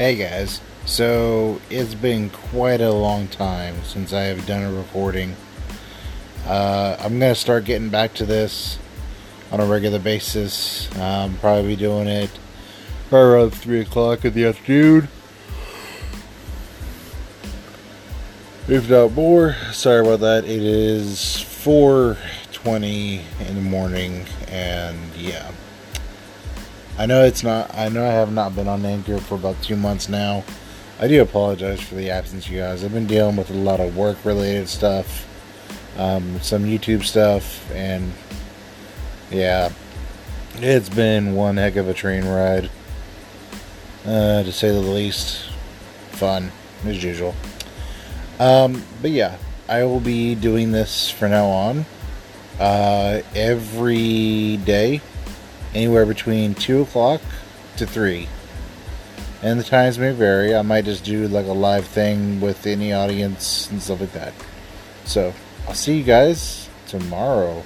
Hey guys, so it's been quite a long time since I have done a recording. Uh, I'm gonna start getting back to this on a regular basis. Um, probably doing it around three o'clock in the afternoon, if not more. Sorry about that. It is four twenty in the morning, and yeah. I know it's not. I know I have not been on Anchor for about two months now. I do apologize for the absence, you guys. I've been dealing with a lot of work-related stuff, um, some YouTube stuff, and yeah, it's been one heck of a train ride, uh, to say the least. Fun as usual. Um, but yeah, I will be doing this from now on, uh, every day anywhere between 2 o'clock to 3. And the times may vary. I might just do like a live thing with any audience and stuff like that. So, I'll see you guys tomorrow.